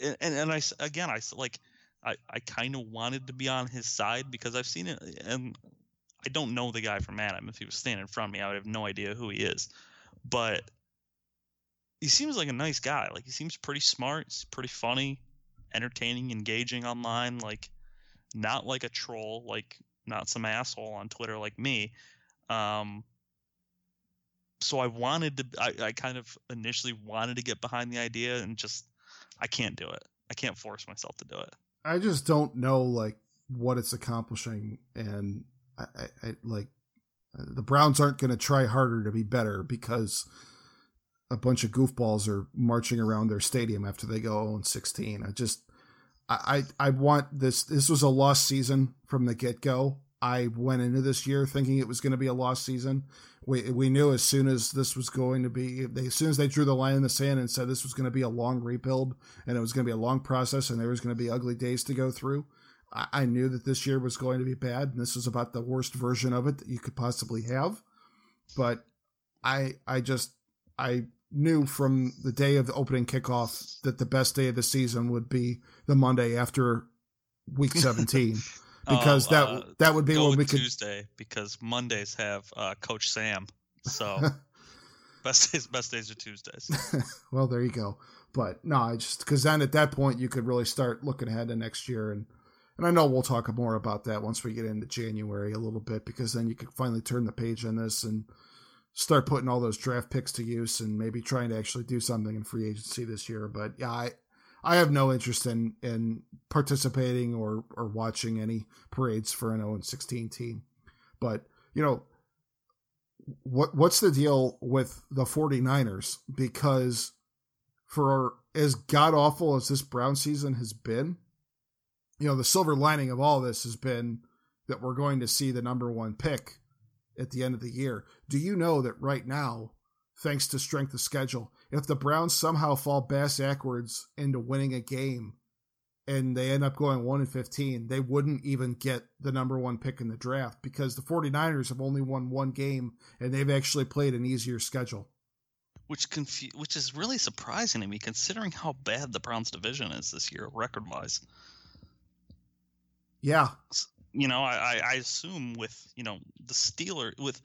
And and, and I again, I like I, I kind of wanted to be on his side because I've seen it, and I don't know the guy from Adam. If he was standing in front of me, I would have no idea who he is. But he seems like a nice guy. Like he seems pretty smart. He's pretty funny, entertaining, engaging online. Like not like a troll. Like not some asshole on Twitter like me. Um, so I wanted to. I, I kind of initially wanted to get behind the idea, and just I can't do it. I can't force myself to do it. I just don't know like what it's accomplishing, and I, I, I like the Browns aren't going to try harder to be better because a bunch of goofballs are marching around their stadium after they go 0 16. I just I I want this. This was a lost season from the get go. I went into this year thinking it was going to be a lost season. We we knew as soon as this was going to be, they, as soon as they drew the line in the sand and said this was going to be a long rebuild and it was going to be a long process and there was going to be ugly days to go through. I, I knew that this year was going to be bad and this was about the worst version of it that you could possibly have. But I I just I knew from the day of the opening kickoff that the best day of the season would be the Monday after week <laughs> 17 because that uh, that would be when we could Tuesday because Mondays have uh, Coach Sam. So <laughs> best days best days are Tuesdays. <laughs> well, there you go. But no, I just because then at that point you could really start looking ahead to next year and and I know we'll talk more about that once we get into January a little bit because then you could finally turn the page on this and start putting all those draft picks to use and maybe trying to actually do something in free agency this year. But yeah, I I have no interest in in participating or or watching any parades for an 0 16 team. But, you know, what what's the deal with the 49ers because for as god awful as this Brown season has been, you know, the silver lining of all this has been that we're going to see the number 1 pick at the end of the year. Do you know that right now thanks to strength of schedule. If the Browns somehow fall bass backwards into winning a game and they end up going 1 and 15, they wouldn't even get the number 1 pick in the draft because the 49ers have only won one game and they've actually played an easier schedule. Which confu- which is really surprising to me considering how bad the Browns division is this year record-wise. Yeah. You know, I, I assume with, you know, the Steelers with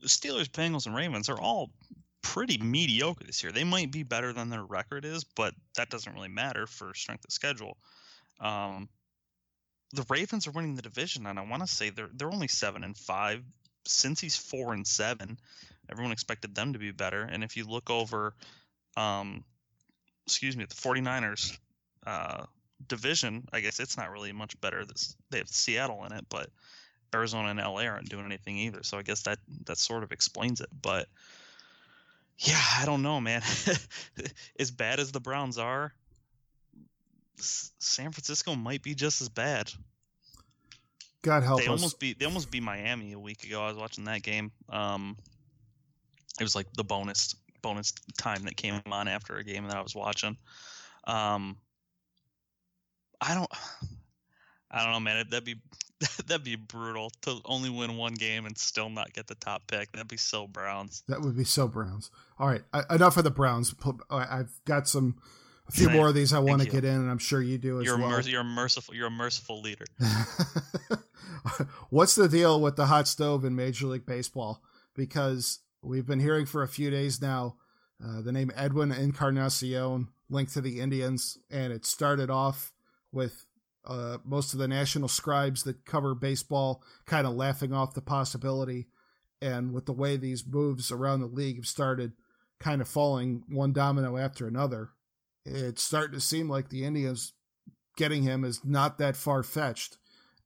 the Steelers, Bengals, and Ravens are all pretty mediocre this year. They might be better than their record is, but that doesn't really matter for strength of schedule. Um, the Ravens are winning the division, and I want to say they're they're only seven and five. Since he's four and seven, everyone expected them to be better. And if you look over, um, excuse me, the 49ers uh, division, I guess it's not really much better. This they have Seattle in it, but Arizona and LA aren't doing anything either. So I guess that that sort of explains it. But yeah, I don't know, man. <laughs> as bad as the Browns are, San Francisco might be just as bad. God help they us. almost beat they almost beat Miami a week ago. I was watching that game. Um, it was like the bonus bonus time that came on after a game that I was watching. Um, I don't, <sighs> I don't know, man. That'd be <laughs> that'd be brutal to only win one game and still not get the top pick. That'd be so Browns. That would be so Browns. All right, I, enough of the Browns. I've got some a few Same. more of these I want to get in, and I'm sure you do as you're well. you're merciful. You're a merciful leader. <laughs> What's the deal with the hot stove in Major League Baseball? Because we've been hearing for a few days now uh, the name Edwin Encarnacion linked to the Indians, and it started off with uh, most of the national scribes that cover baseball kind of laughing off the possibility. And with the way these moves around the league have started kind of falling one domino after another, it's starting to seem like the Indians getting him is not that far fetched.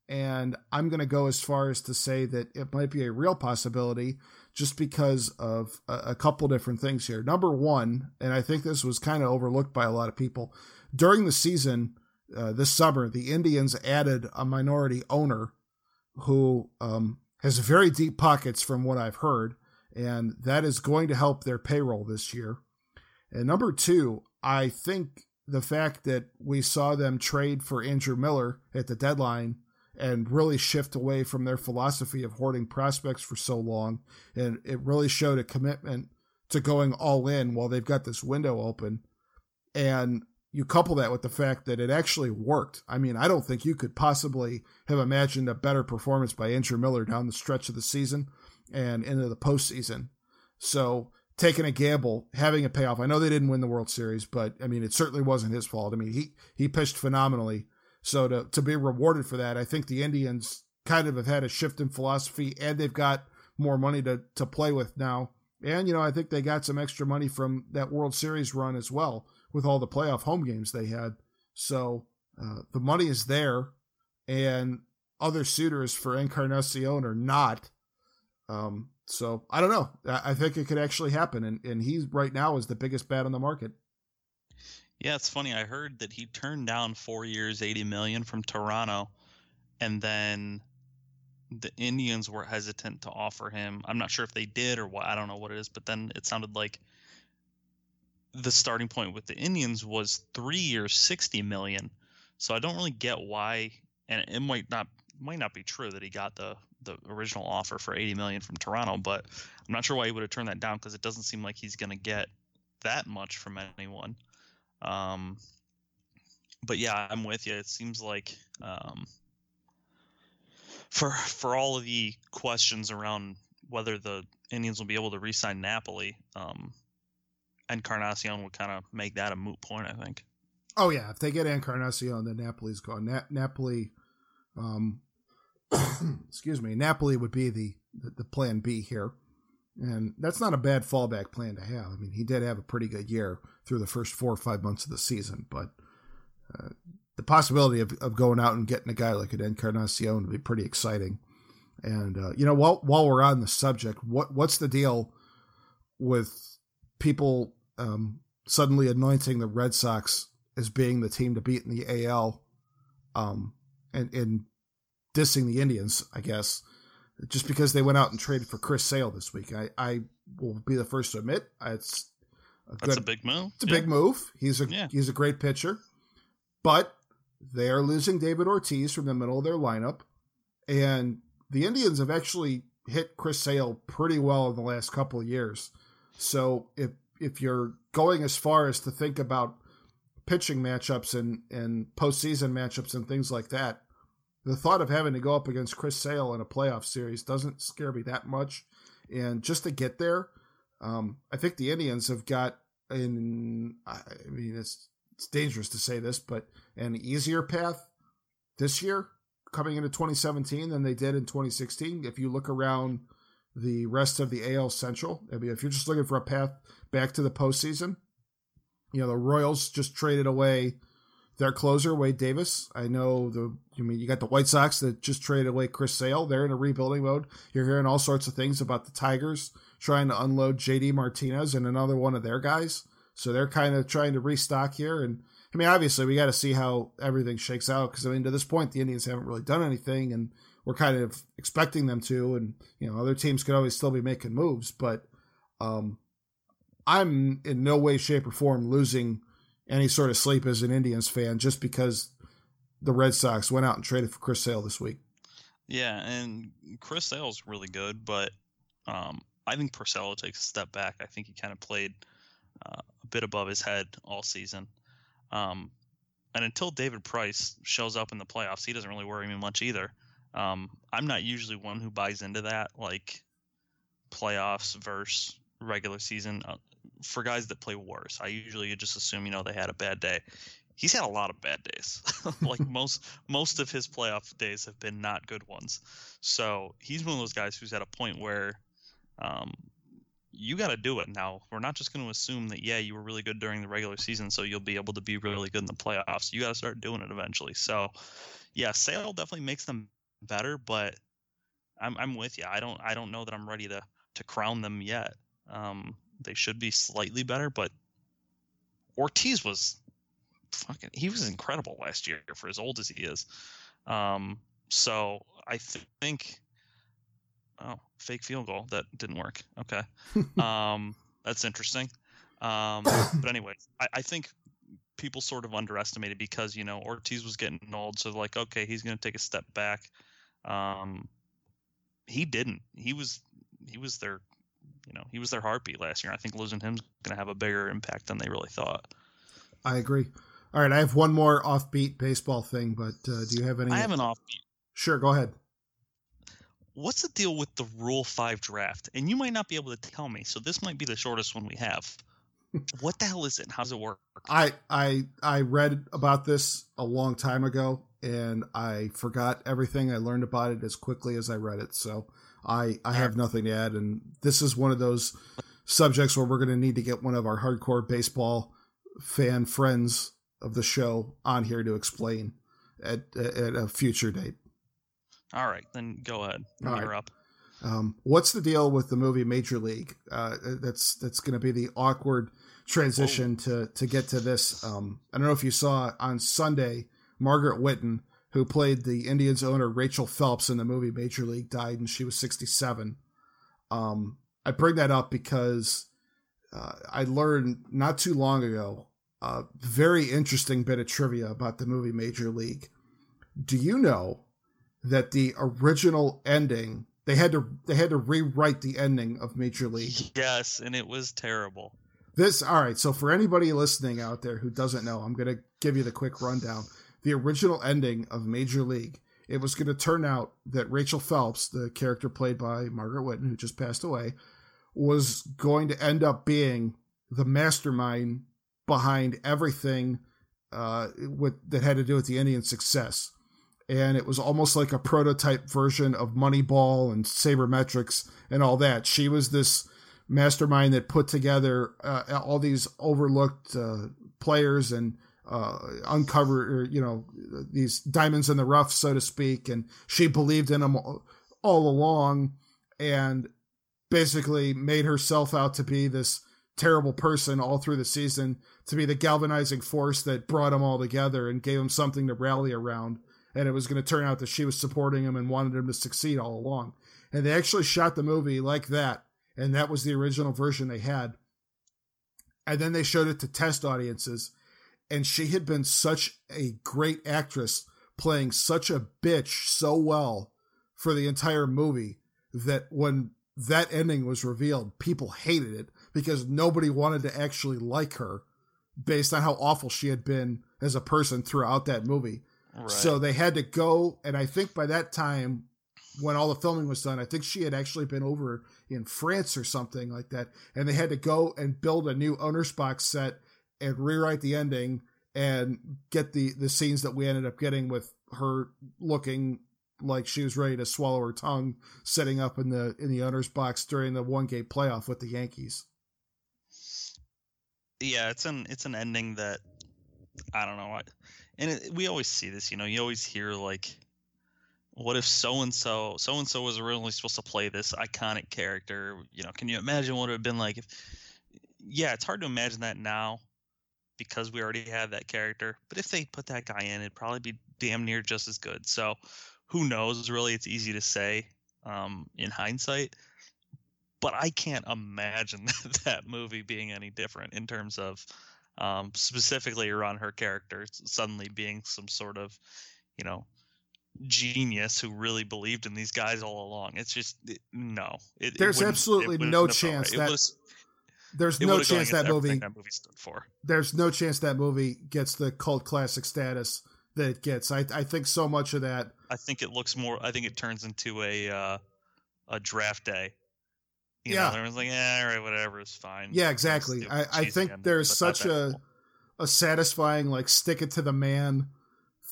And I'm going to go as far as to say that it might be a real possibility just because of a, a couple different things here. Number one, and I think this was kind of overlooked by a lot of people during the season uh, this summer, the Indians added a minority owner who um, has very deep pockets, from what I've heard, and that is going to help their payroll this year. And number two, I think the fact that we saw them trade for Andrew Miller at the deadline and really shift away from their philosophy of hoarding prospects for so long. And it really showed a commitment to going all in while they've got this window open. And you couple that with the fact that it actually worked. I mean, I don't think you could possibly have imagined a better performance by Andrew Miller down the stretch of the season and into the postseason. So taking a gamble, having a payoff. I know they didn't win the World Series, but I mean, it certainly wasn't his fault. I mean, he he pitched phenomenally so to to be rewarded for that, I think the Indians kind of have had a shift in philosophy, and they've got more money to to play with now. And you know, I think they got some extra money from that World Series run as well, with all the playoff home games they had. So uh, the money is there, and other suitors for Encarnacion are not. Um, so I don't know. I, I think it could actually happen, and and he right now is the biggest bat on the market. Yeah, it's funny. I heard that he turned down four years, eighty million from Toronto, and then the Indians were hesitant to offer him. I'm not sure if they did or what. I don't know what it is, but then it sounded like the starting point with the Indians was three years, sixty million. So I don't really get why, and it might not might not be true that he got the the original offer for 80 million from Toronto, but I'm not sure why he would have turned that down because it doesn't seem like he's going to get that much from anyone. Um, but yeah, I'm with you. It seems like um, for for all of the questions around whether the Indians will be able to re-sign Napoli, um, Encarnacion would kind of make that a moot point. I think. Oh yeah, if they get Encarnacion, then Napoli's gone. Na- Napoli, um, <coughs> excuse me, Napoli would be the, the the plan B here. And that's not a bad fallback plan to have. I mean, he did have a pretty good year through the first four or five months of the season, but uh, the possibility of, of going out and getting a guy like an Encarnacion would be pretty exciting. And uh, you know, while while we're on the subject, what what's the deal with people um, suddenly anointing the Red Sox as being the team to beat in the AL, um, and and dissing the Indians, I guess just because they went out and traded for Chris Sale this week. I, I will be the first to admit it's a That's good, a big move. It's a yeah. big move. He's a yeah. he's a great pitcher, but they are losing David Ortiz from the middle of their lineup, and the Indians have actually hit Chris Sale pretty well in the last couple of years. So if if you're going as far as to think about pitching matchups and and postseason matchups and things like that, the thought of having to go up against Chris Sale in a playoff series doesn't scare me that much. And just to get there, um, I think the Indians have got in. I mean, it's it's dangerous to say this, but an easier path this year coming into 2017 than they did in 2016. If you look around the rest of the AL Central, I mean, if you're just looking for a path back to the postseason, you know, the Royals just traded away their closer Wade Davis. I know the I mean you got the White Sox that just traded away Chris Sale. They're in a rebuilding mode. You're hearing all sorts of things about the Tigers trying to unload JD Martinez and another one of their guys. So they're kind of trying to restock here. And I mean, obviously, we got to see how everything shakes out because I mean, to this point, the Indians haven't really done anything, and we're kind of expecting them to. And you know, other teams could always still be making moves, but um, I'm in no way, shape, or form losing any sort of sleep as an Indians fan just because the Red Sox went out and traded for Chris Sale this week. Yeah, and Chris Sale's really good, but um, I think Porcello takes a step back. I think he kind of played uh, a bit above his head all season. Um, and until David Price shows up in the playoffs, he doesn't really worry me much either. Um, I'm not usually one who buys into that, like playoffs versus regular season. Uh, for guys that play worse, I usually just assume you know they had a bad day. He's had a lot of bad days. <laughs> like <laughs> most most of his playoff days have been not good ones. So he's one of those guys who's at a point where um, you got to do it now. We're not just going to assume that yeah you were really good during the regular season, so you'll be able to be really good in the playoffs. You got to start doing it eventually. So yeah, Sale definitely makes them better, but I'm I'm with you. I don't I don't know that I'm ready to to crown them yet. Um, they should be slightly better, but Ortiz was fucking he was incredible last year for as old as he is. Um, so I th- think oh fake field goal that didn't work. Okay, <laughs> um, that's interesting. Um, <coughs> but anyway, I, I think people sort of underestimated because you know Ortiz was getting old, so like okay he's going to take a step back. Um, he didn't. He was he was their you know he was their heartbeat last year. I think losing him's going to have a bigger impact than they really thought. I agree. All right, I have one more offbeat baseball thing, but uh, do you have any? I have an offbeat. Sure, go ahead. What's the deal with the Rule Five draft? And you might not be able to tell me, so this might be the shortest one we have. What the hell is it? How does it work? I I I read about this a long time ago, and I forgot everything. I learned about it as quickly as I read it, so I I have nothing to add. And this is one of those subjects where we're going to need to get one of our hardcore baseball fan friends of the show on here to explain at at a future date. All right, then go ahead. All You're right. up. Um, what's the deal with the movie Major League? Uh, that's that's going to be the awkward transition oh. to to get to this. Um, I don't know if you saw on Sunday, Margaret Whitton, who played the Indians owner Rachel Phelps in the movie Major League, died, and she was 67. Um, I bring that up because uh, I learned not too long ago a very interesting bit of trivia about the movie Major League. Do you know that the original ending they had to they had to rewrite the ending of Major League? Yes, and it was terrible. This all right. So for anybody listening out there who doesn't know, I'm gonna give you the quick rundown. The original ending of Major League. It was going to turn out that Rachel Phelps, the character played by Margaret Whitton, who just passed away, was going to end up being the mastermind behind everything uh, with that had to do with the Indian success. And it was almost like a prototype version of Moneyball and Sabermetrics and all that. She was this mastermind that put together uh, all these overlooked uh, players and uh, uncover, you know, these diamonds in the rough, so to speak. And she believed in them all, along and basically made herself out to be this terrible person all through the season to be the galvanizing force that brought them all together and gave them something to rally around. And it was going to turn out that she was supporting him and wanted him to succeed all along. And they actually shot the movie like that. And that was the original version they had. And then they showed it to test audiences. And she had been such a great actress playing such a bitch so well for the entire movie that when that ending was revealed, people hated it because nobody wanted to actually like her based on how awful she had been as a person throughout that movie. Right. So they had to go, and I think by that time, when all the filming was done, I think she had actually been over in France or something like that, and they had to go and build a new owner's box set and rewrite the ending and get the the scenes that we ended up getting with her looking like she was ready to swallow her tongue, sitting up in the in the owner's box during the one game playoff with the Yankees yeah, it's an it's an ending that I don't know. and it, we always see this, you know. You always hear like, what if so and so so and so was originally supposed to play this iconic character? You know, can you imagine what it would have been like if yeah, it's hard to imagine that now because we already have that character. But if they put that guy in, it'd probably be damn near just as good. So who knows? Really, it's easy to say um, in hindsight. But I can't imagine <laughs> that movie being any different in terms of um, specifically around her character suddenly being some sort of, you know, genius who really believed in these guys all along. It's just it, no. It, There's it absolutely no chance that was, there's no chance that movie, that movie stood for. There's no chance that movie gets the cult classic status that it gets. I I think so much of that. I think it looks more. I think it turns into a uh, a draft day. You yeah, know, everyone's like, yeah, all right, whatever, it's fine. Yeah, exactly. I, I think there's such a a satisfying like stick it to the man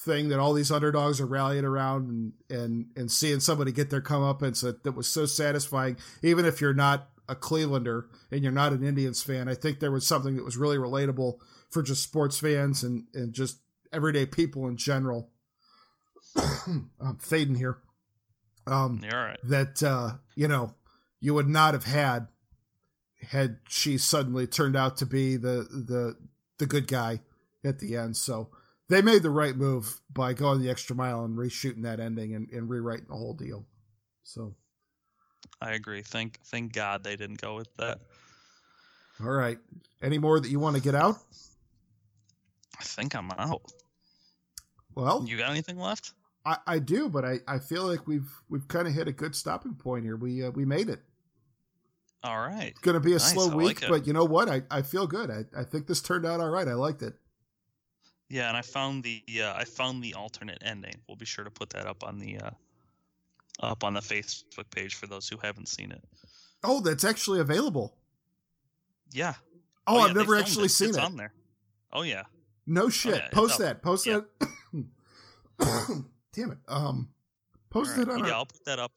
thing that all these underdogs are rallying around and and and seeing somebody get their comeuppance that, that was so satisfying, even if you're not a Clevelander and you're not an Indians fan. I think there was something that was really relatable for just sports fans and, and just everyday people in general. <coughs> I'm fading here. Um, right. That, uh, you know, you would not have had had she suddenly turned out to be the, the, the good guy at the end. So they made the right move by going the extra mile and reshooting that ending and, and rewriting the whole deal. So I agree. Thank thank God they didn't go with that. All right. Any more that you want to get out? I think I'm out. Well, you got anything left? I, I do, but I, I feel like we've we've kind of hit a good stopping point here. We uh, we made it. All right. It's going to be a nice. slow week, like but you know what? I, I feel good. I, I think this turned out all right. I liked it. Yeah, and I found the uh, I found the alternate ending. We'll be sure to put that up on the uh, up on the Facebook page for those who haven't seen it. Oh, that's actually available. Yeah. Oh, oh yeah, I've never actually it. seen it's it. on there. Oh yeah. No shit. Oh, yeah, Post that. Post yeah. that. <coughs> Damn it. Um, post right. it on. Yeah, our... I'll put that up.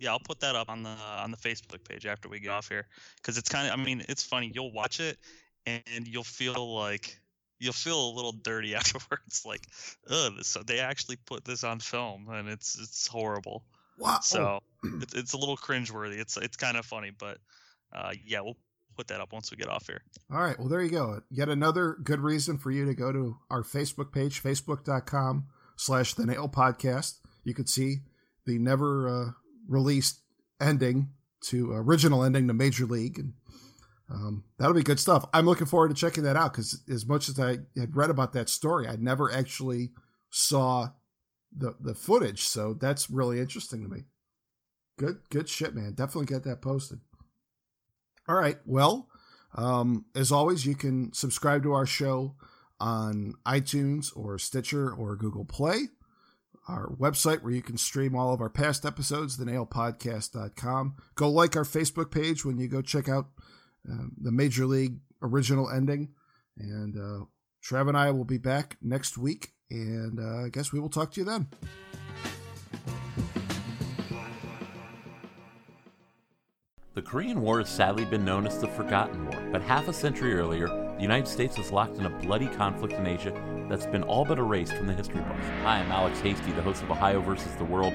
Yeah, I'll put that up on the on the Facebook page after we get off here because it's kind of. I mean, it's funny. You'll watch it and you'll feel like you'll feel a little dirty <laughs> afterwards. Like, ugh, this, they actually put this on film and it's it's horrible. Wow. So <clears throat> it's, it's a little cringeworthy. It's it's kind of funny, but uh, yeah, we'll put that up once we get off here. All right. Well, there you go. Yet another good reason for you to go to our Facebook page, facebook.com slash the nail podcast. You could see the never uh, released ending to original ending to Major League. And um, that'll be good stuff. I'm looking forward to checking that out because as much as I had read about that story, I never actually saw the the footage. So that's really interesting to me. Good, good shit, man. Definitely get that posted. All right. Well, um, as always, you can subscribe to our show on iTunes or Stitcher or Google Play. Our website where you can stream all of our past episodes, thenailpodcast.com. Go like our Facebook page when you go check out uh, the Major League original ending. And uh, Trav and I will be back next week and uh, I guess we will talk to you then. The Korean War has sadly been known as the Forgotten War, but half a century earlier, the United States was locked in a bloody conflict in Asia that's been all but erased from the history books. Hi, I'm Alex Hasty, the host of Ohio versus the World,